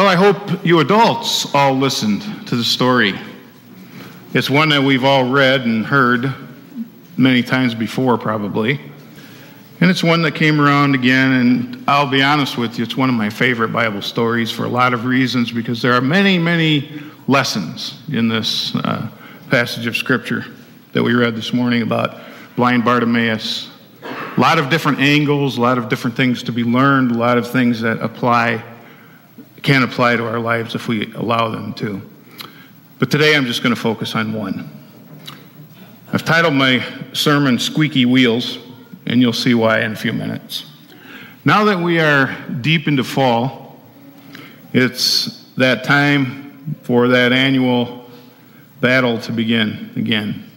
Well, I hope you adults all listened to the story. It's one that we've all read and heard many times before, probably. And it's one that came around again, and I'll be honest with you, it's one of my favorite Bible stories for a lot of reasons because there are many, many lessons in this uh, passage of Scripture that we read this morning about blind Bartimaeus. A lot of different angles, a lot of different things to be learned, a lot of things that apply can apply to our lives if we allow them to. But today I'm just going to focus on one. I've titled my sermon Squeaky Wheels, and you'll see why in a few minutes. Now that we are deep into fall, it's that time for that annual battle to begin again.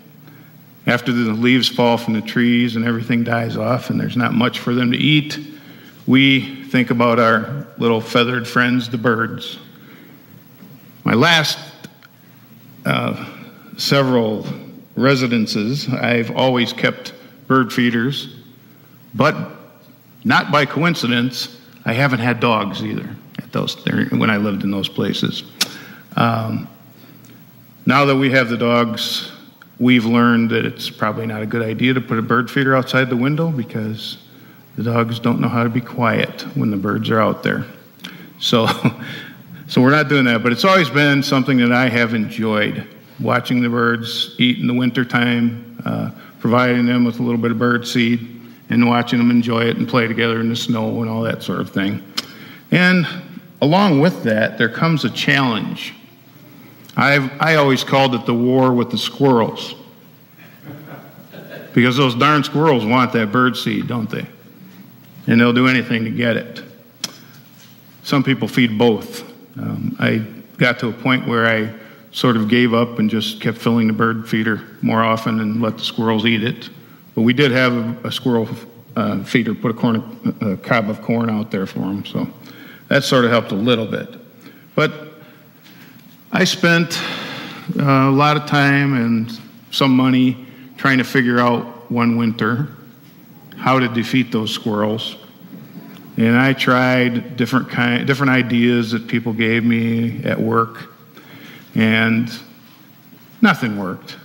After the leaves fall from the trees and everything dies off, and there's not much for them to eat, we think about our little feathered friends, the birds. My last uh, several residences, I've always kept bird feeders, but not by coincidence, I haven't had dogs either at those when I lived in those places. Um, now that we have the dogs, we've learned that it's probably not a good idea to put a bird feeder outside the window because the dogs don't know how to be quiet when the birds are out there. So, so we're not doing that, but it's always been something that I have enjoyed watching the birds eat in the wintertime, uh, providing them with a little bit of bird seed, and watching them enjoy it and play together in the snow and all that sort of thing. And along with that, there comes a challenge. I've, I always called it the war with the squirrels. Because those darn squirrels want that bird seed, don't they? And they'll do anything to get it. Some people feed both. Um, I got to a point where I sort of gave up and just kept filling the bird feeder more often and let the squirrels eat it. But we did have a, squirrel uh, feeder, put a, corn, a cob of corn out there for them, so that sort of helped a little bit. But I spent uh, a lot of time and some money trying to figure out one winter how to defeat those squirrels. And I tried different kind, different ideas that people gave me at work, and nothing worked.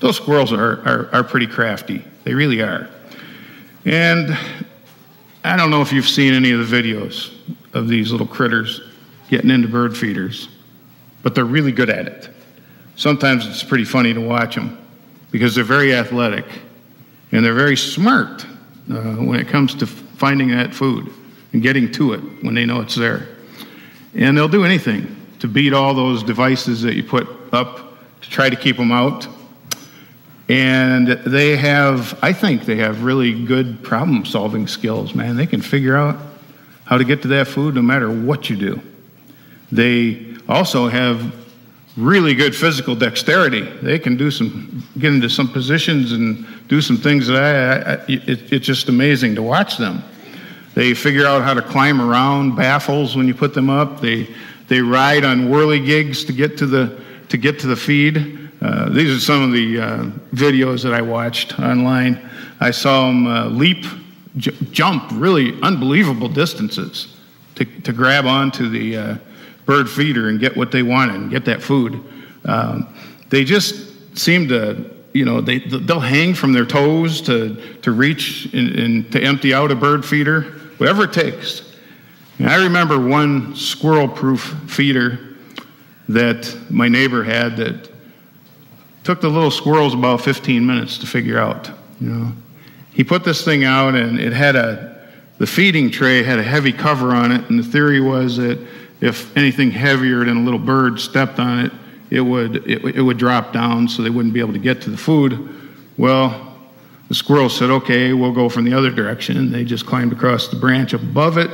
Those squirrels are, are, are pretty crafty. They really are. And I don't know if you've seen any of the videos of these little critters getting into bird feeders, but they're really good at it. Sometimes it's pretty funny to watch them because they're very athletic and they're very smart uh, when it comes to finding that food and getting to it when they know it's there. And they'll do anything to beat all those devices that you put up to try to keep them out. And they have, I think they have really good problem solving skills, man. They can figure out how to get to that food no matter what you do. They also have really good physical dexterity. They can do some, get into some positions and do some things that I, I it, it's just amazing to watch them. They figure out how to climb around baffles when you put them up. They, they ride on whirligigs to get to the, to get to the feed. Uh, these are some of the uh, videos that I watched online. I saw them uh, leap, j- jump really unbelievable distances to, to grab onto the, uh, bird feeder and get what they wanted and get that food. Um, they just seem to, you know, they, they'll hang from their toes to, to reach and, and to empty out a bird feeder, whatever it takes. And I remember one squirrel proof feeder that my neighbor had that took the little squirrels about 15 minutes to figure out. You know, he put this thing out and it had a the feeding tray had a heavy cover on it, and the theory was that if anything heavier than a little bird stepped on it, it would, it, it would drop down so they wouldn't be able to get to the food. Well, the squirrel said, okay, we'll go from the other direction. And they just climbed across the branch above it.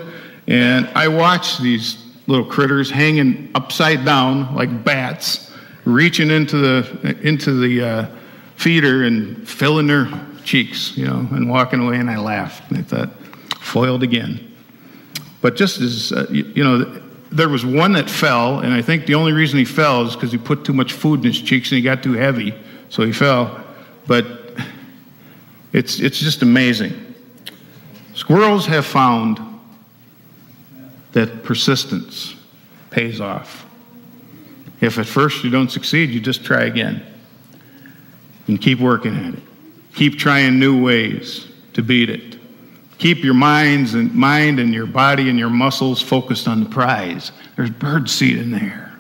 And I watched these little critters hanging upside down like bats, reaching into the, into the uh, feeder and filling their cheeks, you know, and walking away. And I laughed. And I thought, foiled again. But just as, uh, you, you know, there was one that fell, and I think the only reason he fell is because he put too much food in his cheeks and he got too heavy, so he fell. But it's, it's just amazing. Squirrels have found that persistence pays off. If at first you don't succeed, you just try again and keep working at it. Keep trying new ways to beat it. Keep your minds and mind and your body and your muscles focused on the prize. There's bird seed in there.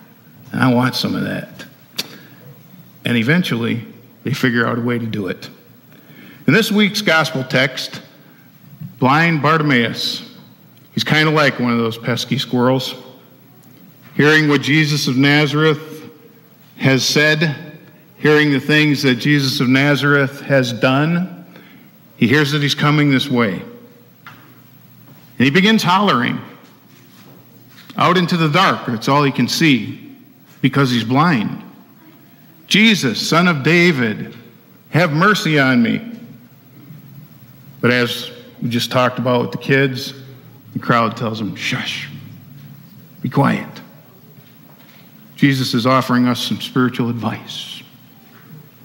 And I want some of that. And eventually, they figure out a way to do it. In this week's gospel text, blind Bartimaeus, he's kind of like one of those pesky squirrels. Hearing what Jesus of Nazareth has said, hearing the things that Jesus of Nazareth has done, he hears that he's coming this way. And he begins hollering out into the dark. That's all he can see because he's blind. Jesus, son of David, have mercy on me. But as we just talked about with the kids, the crowd tells him, shush, be quiet. Jesus is offering us some spiritual advice.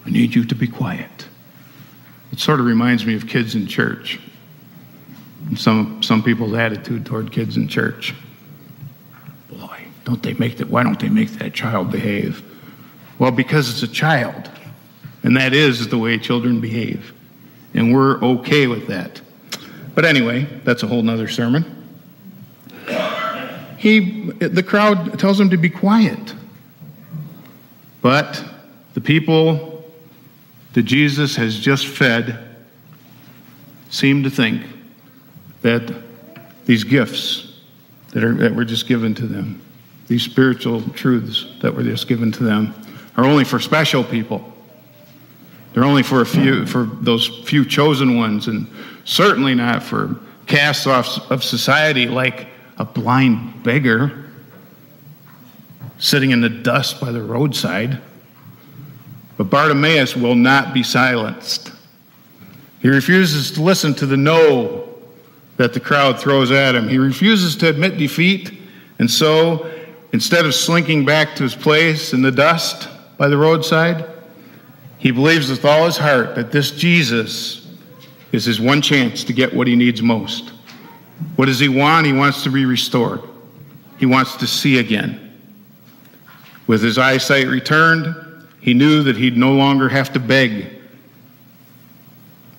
I need you to be quiet. It sort of reminds me of kids in church some, some people's attitude toward kids in church. Boy, don't they make that, why don't they make that child behave? Well, because it's a child. And that is the way children behave. And we're okay with that. But anyway, that's a whole nother sermon. He, the crowd tells him to be quiet. But the people that Jesus has just fed seem to think that these gifts that, are, that were just given to them, these spiritual truths that were just given to them, are only for special people. They're only for a few, for those few chosen ones, and certainly not for casts off of society like a blind beggar sitting in the dust by the roadside. But Bartimaeus will not be silenced. He refuses to listen to the no that the crowd throws at him. He refuses to admit defeat, and so instead of slinking back to his place in the dust by the roadside, he believes with all his heart that this Jesus is his one chance to get what he needs most. What does he want? He wants to be restored. He wants to see again. With his eyesight returned, he knew that he'd no longer have to beg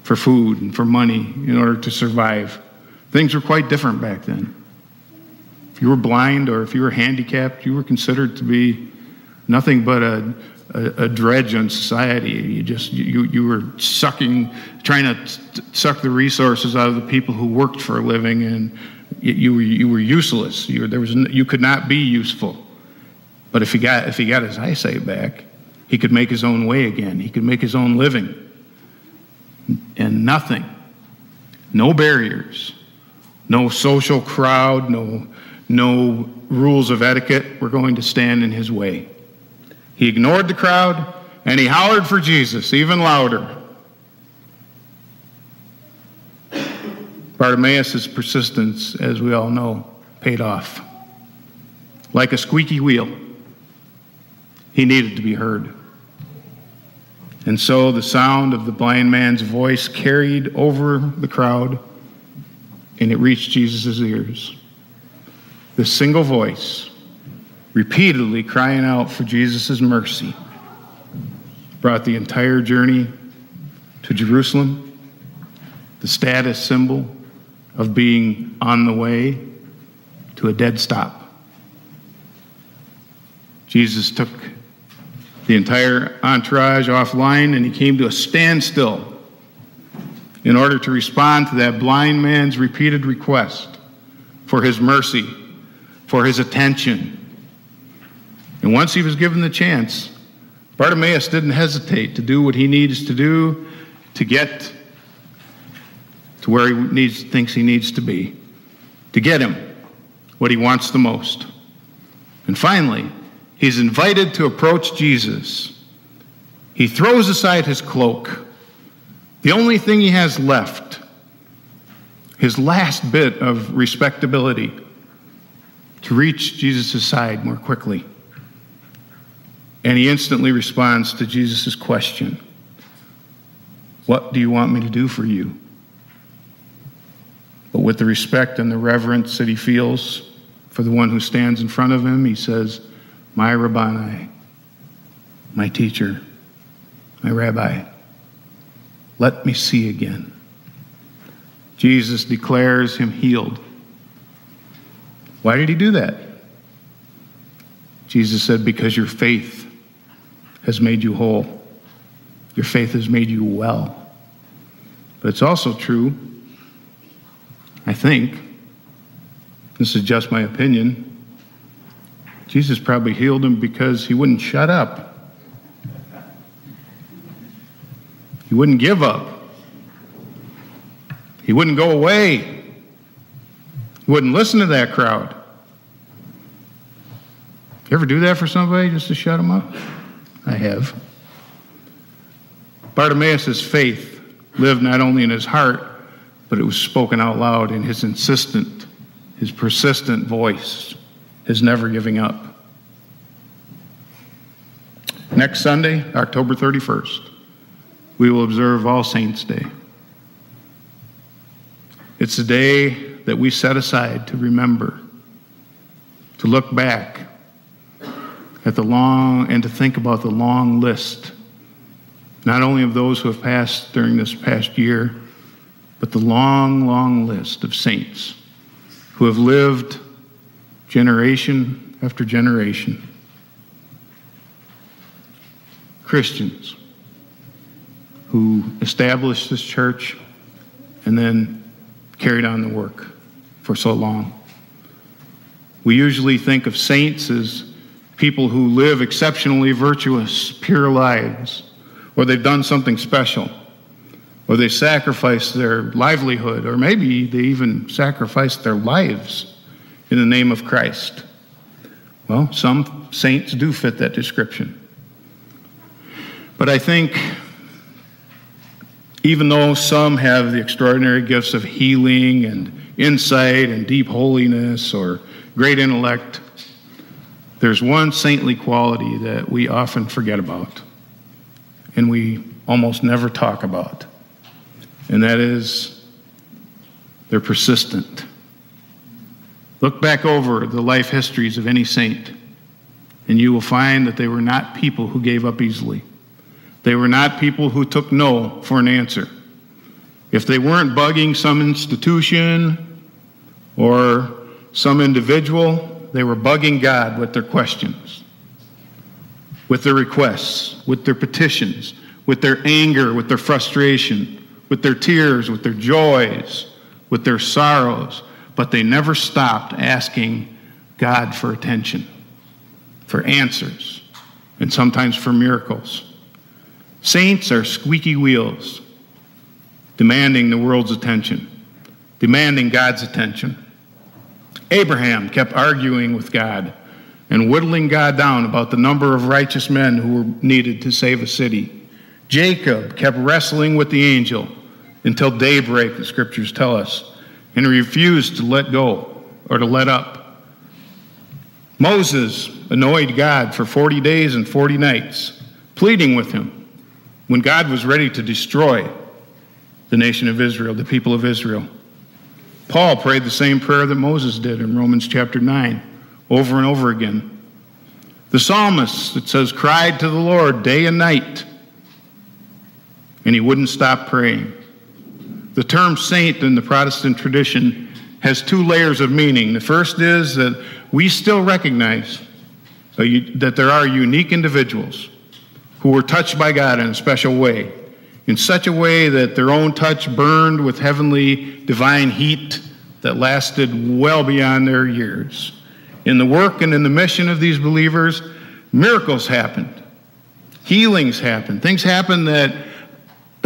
for food and for money in order to survive. Things were quite different back then. If you were blind or if you were handicapped, you were considered to be nothing but a, a, a dredge on society. You just you, you were sucking, trying to suck the resources out of the people who worked for a living, and you were you were useless. You, were, there was you could not be useful. But if he got if he got his eyesight back, he could make his own way again. He could make his own living, and nothing, no barriers no social crowd, no, no rules of etiquette were going to stand in his way. He ignored the crowd and he hollered for Jesus even louder. Bartimaeus' persistence, as we all know, paid off. Like a squeaky wheel, he needed to be heard. And so the sound of the blind man's voice carried over the crowd and it reached Jesus' ears. The single voice, repeatedly crying out for Jesus' mercy, brought the entire journey to Jerusalem, the status symbol of being on the way to a dead stop. Jesus took the entire entourage offline and he came to a standstill in order to respond to that blind man's repeated request for his mercy, for his attention. And once he was given the chance, Bartimaeus didn't hesitate to do what he needs to do to get to where he needs, thinks he needs to be, to get him what he wants the most. And finally, he's invited to approach Jesus. He throws aside his cloak the only thing he has left, his last bit of respectability, to reach Jesus' side more quickly. And he instantly responds to Jesus' question What do you want me to do for you? But with the respect and the reverence that he feels for the one who stands in front of him, he says, My Rabboni, my teacher, my rabbi, let me see again. Jesus declares him healed. Why did he do that? Jesus said, Because your faith has made you whole. Your faith has made you well. But it's also true, I think, this is just my opinion, Jesus probably healed him because he wouldn't shut up. He wouldn't give up. He wouldn't go away. He wouldn't listen to that crowd. You ever do that for somebody just to shut them up? I have. Bartimaeus' faith lived not only in his heart, but it was spoken out loud in his insistent, his persistent voice, his never giving up. Next Sunday, October 31st, we will observe All Saints' Day. It's a day that we set aside to remember, to look back at the long and to think about the long list, not only of those who have passed during this past year, but the long, long list of saints who have lived generation after generation. Christians who established this church and then carried on the work for so long. We usually think of saints as people who live exceptionally virtuous, pure lives, or they've done something special, or they sacrificed their livelihood, or maybe they even sacrificed their lives in the name of Christ. Well, some saints do fit that description. But I think even though some have the extraordinary gifts of healing and insight and deep holiness or great intellect, there's one saintly quality that we often forget about and we almost never talk about, and that is they're persistent. Look back over the life histories of any saint, and you will find that they were not people who gave up easily. They were not people who took no for an answer. If they weren't bugging some institution or some individual, they were bugging God with their questions, with their requests, with their petitions, with their anger, with their frustration, with their tears, with their joys, with their sorrows. But they never stopped asking God for attention, for answers, and sometimes for miracles. Saints are squeaky wheels, demanding the world's attention, demanding God's attention. Abraham kept arguing with God and whittling God down about the number of righteous men who were needed to save a city. Jacob kept wrestling with the angel until daybreak, the scriptures tell us, and refused to let go or to let up. Moses annoyed God for 40 days and 40 nights, pleading with him when God was ready to destroy the nation of Israel, the people of Israel. Paul prayed the same prayer that Moses did in Romans chapter 9 over and over again. The psalmist, it says, cried to the Lord day and night, and he wouldn't stop praying. The term saint in the Protestant tradition has two layers of meaning. The first is that we still recognize that there are unique individuals who were touched by God in a special way in such a way that their own touch burned with heavenly divine heat that lasted well beyond their years. In the work and in the mission of these believers, miracles happened, healings happened, things happened that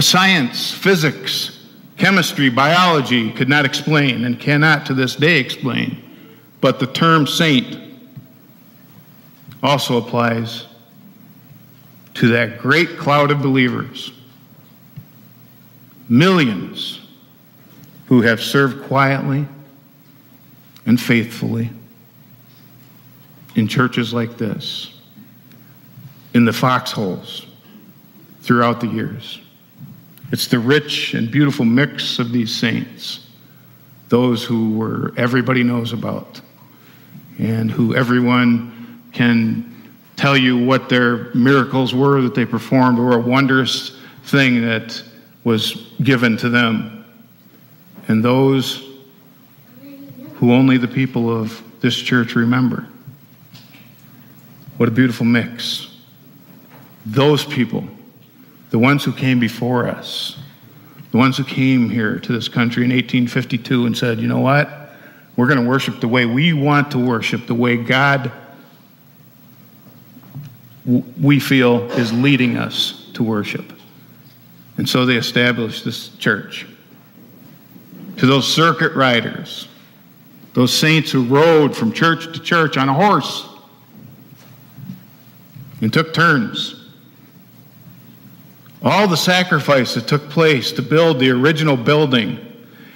science, physics, chemistry, biology could not explain and cannot to this day explain. But the term saint also applies to that great cloud of believers millions who have served quietly and faithfully in churches like this, in the foxholes throughout the years. It's the rich and beautiful mix of these saints, those who were everybody knows about, and who everyone can tell you what their miracles were that they performed or a wondrous thing that was given to them. And those who only the people of this church remember. What a beautiful mix. Those people, the ones who came before us, the ones who came here to this country in 1852 and said, you know what? We're going to worship the way we want to worship, the way God we feel is leading us to worship. And so they established this church. To those circuit riders, those saints who rode from church to church on a horse and took turns. All the sacrifice that took place to build the original building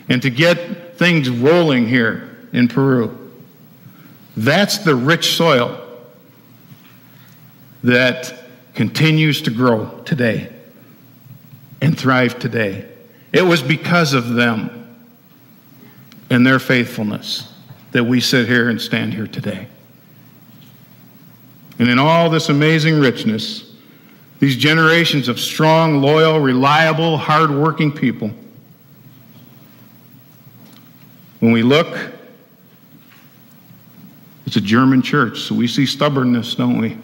and to get things rolling here in Peru. That's the rich soil that continues to grow today and thrive today. It was because of them and their faithfulness that we sit here and stand here today. And in all this amazing richness, these generations of strong, loyal, reliable, hardworking people, when we look, it's a German church, so we see stubbornness, don't we?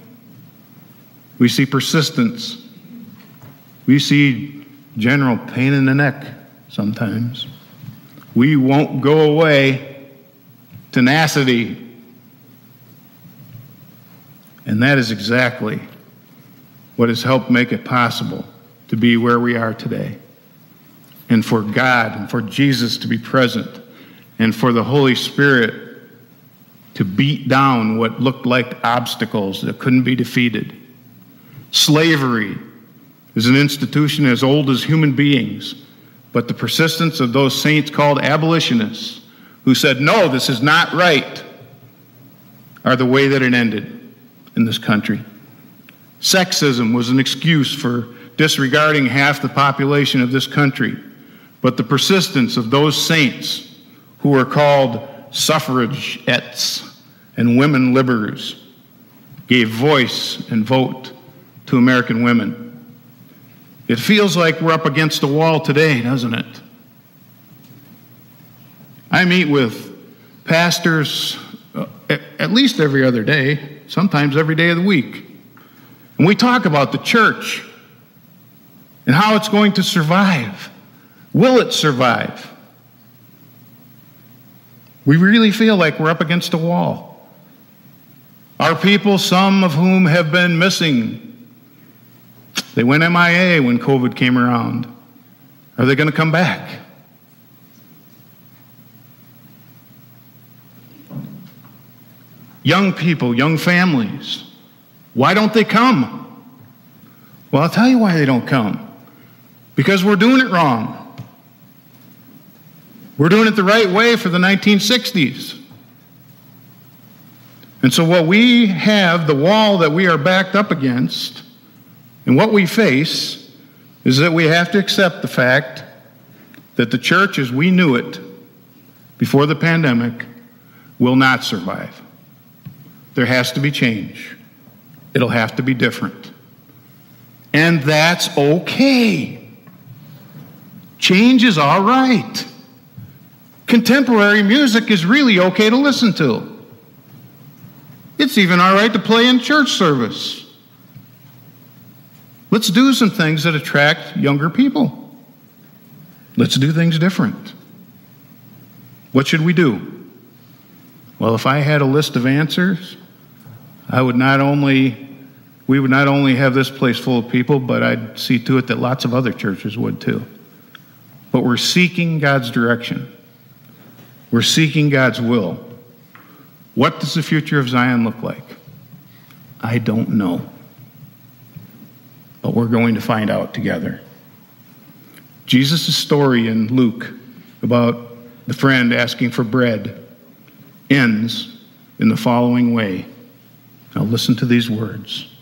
We see persistence. We see general pain in the neck sometimes. We won't go away. Tenacity. And that is exactly what has helped make it possible to be where we are today. And for God and for Jesus to be present and for the Holy Spirit to beat down what looked like obstacles that couldn't be defeated. Slavery is an institution as old as human beings, but the persistence of those saints called abolitionists who said, no, this is not right, are the way that it ended in this country. Sexism was an excuse for disregarding half the population of this country, but the persistence of those saints who were called suffragettes and women liberals gave voice and vote to American women. It feels like we're up against a wall today, doesn't it? I meet with pastors uh, at least every other day, sometimes every day of the week. And we talk about the church and how it's going to survive. Will it survive? We really feel like we're up against a wall. Our people, some of whom have been missing they went MIA when COVID came around. Are they going to come back? Young people, young families, why don't they come? Well, I'll tell you why they don't come. Because we're doing it wrong. We're doing it the right way for the 1960s. And so, what we have, the wall that we are backed up against, and what we face is that we have to accept the fact that the church as we knew it before the pandemic will not survive. There has to be change. It'll have to be different. And that's okay. Change is all right. Contemporary music is really okay to listen to. It's even all right to play in church service. Let's do some things that attract younger people. Let's do things different. What should we do? Well, if I had a list of answers, I would not only we would not only have this place full of people, but I'd see to it that lots of other churches would too. But we're seeking God's direction. We're seeking God's will. What does the future of Zion look like? I don't know but we're going to find out together. Jesus' story in Luke about the friend asking for bread ends in the following way. Now, listen to these words.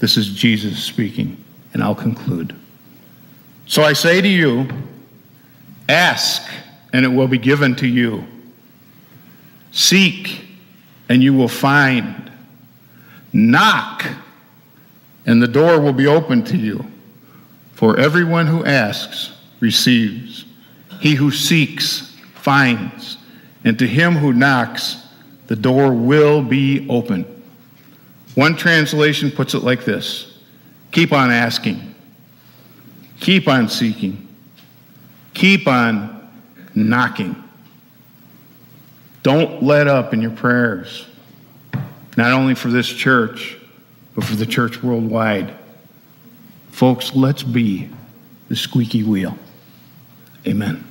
This is Jesus speaking, and I'll conclude. So I say to you, ask, and it will be given to you. Seek, and you will find. Knock, and the door will be open to you. For everyone who asks receives, he who seeks finds, and to him who knocks, the door will be open. One translation puts it like this Keep on asking, keep on seeking, keep on knocking. Don't let up in your prayers, not only for this church, but for the church worldwide. Folks, let's be the squeaky wheel. Amen.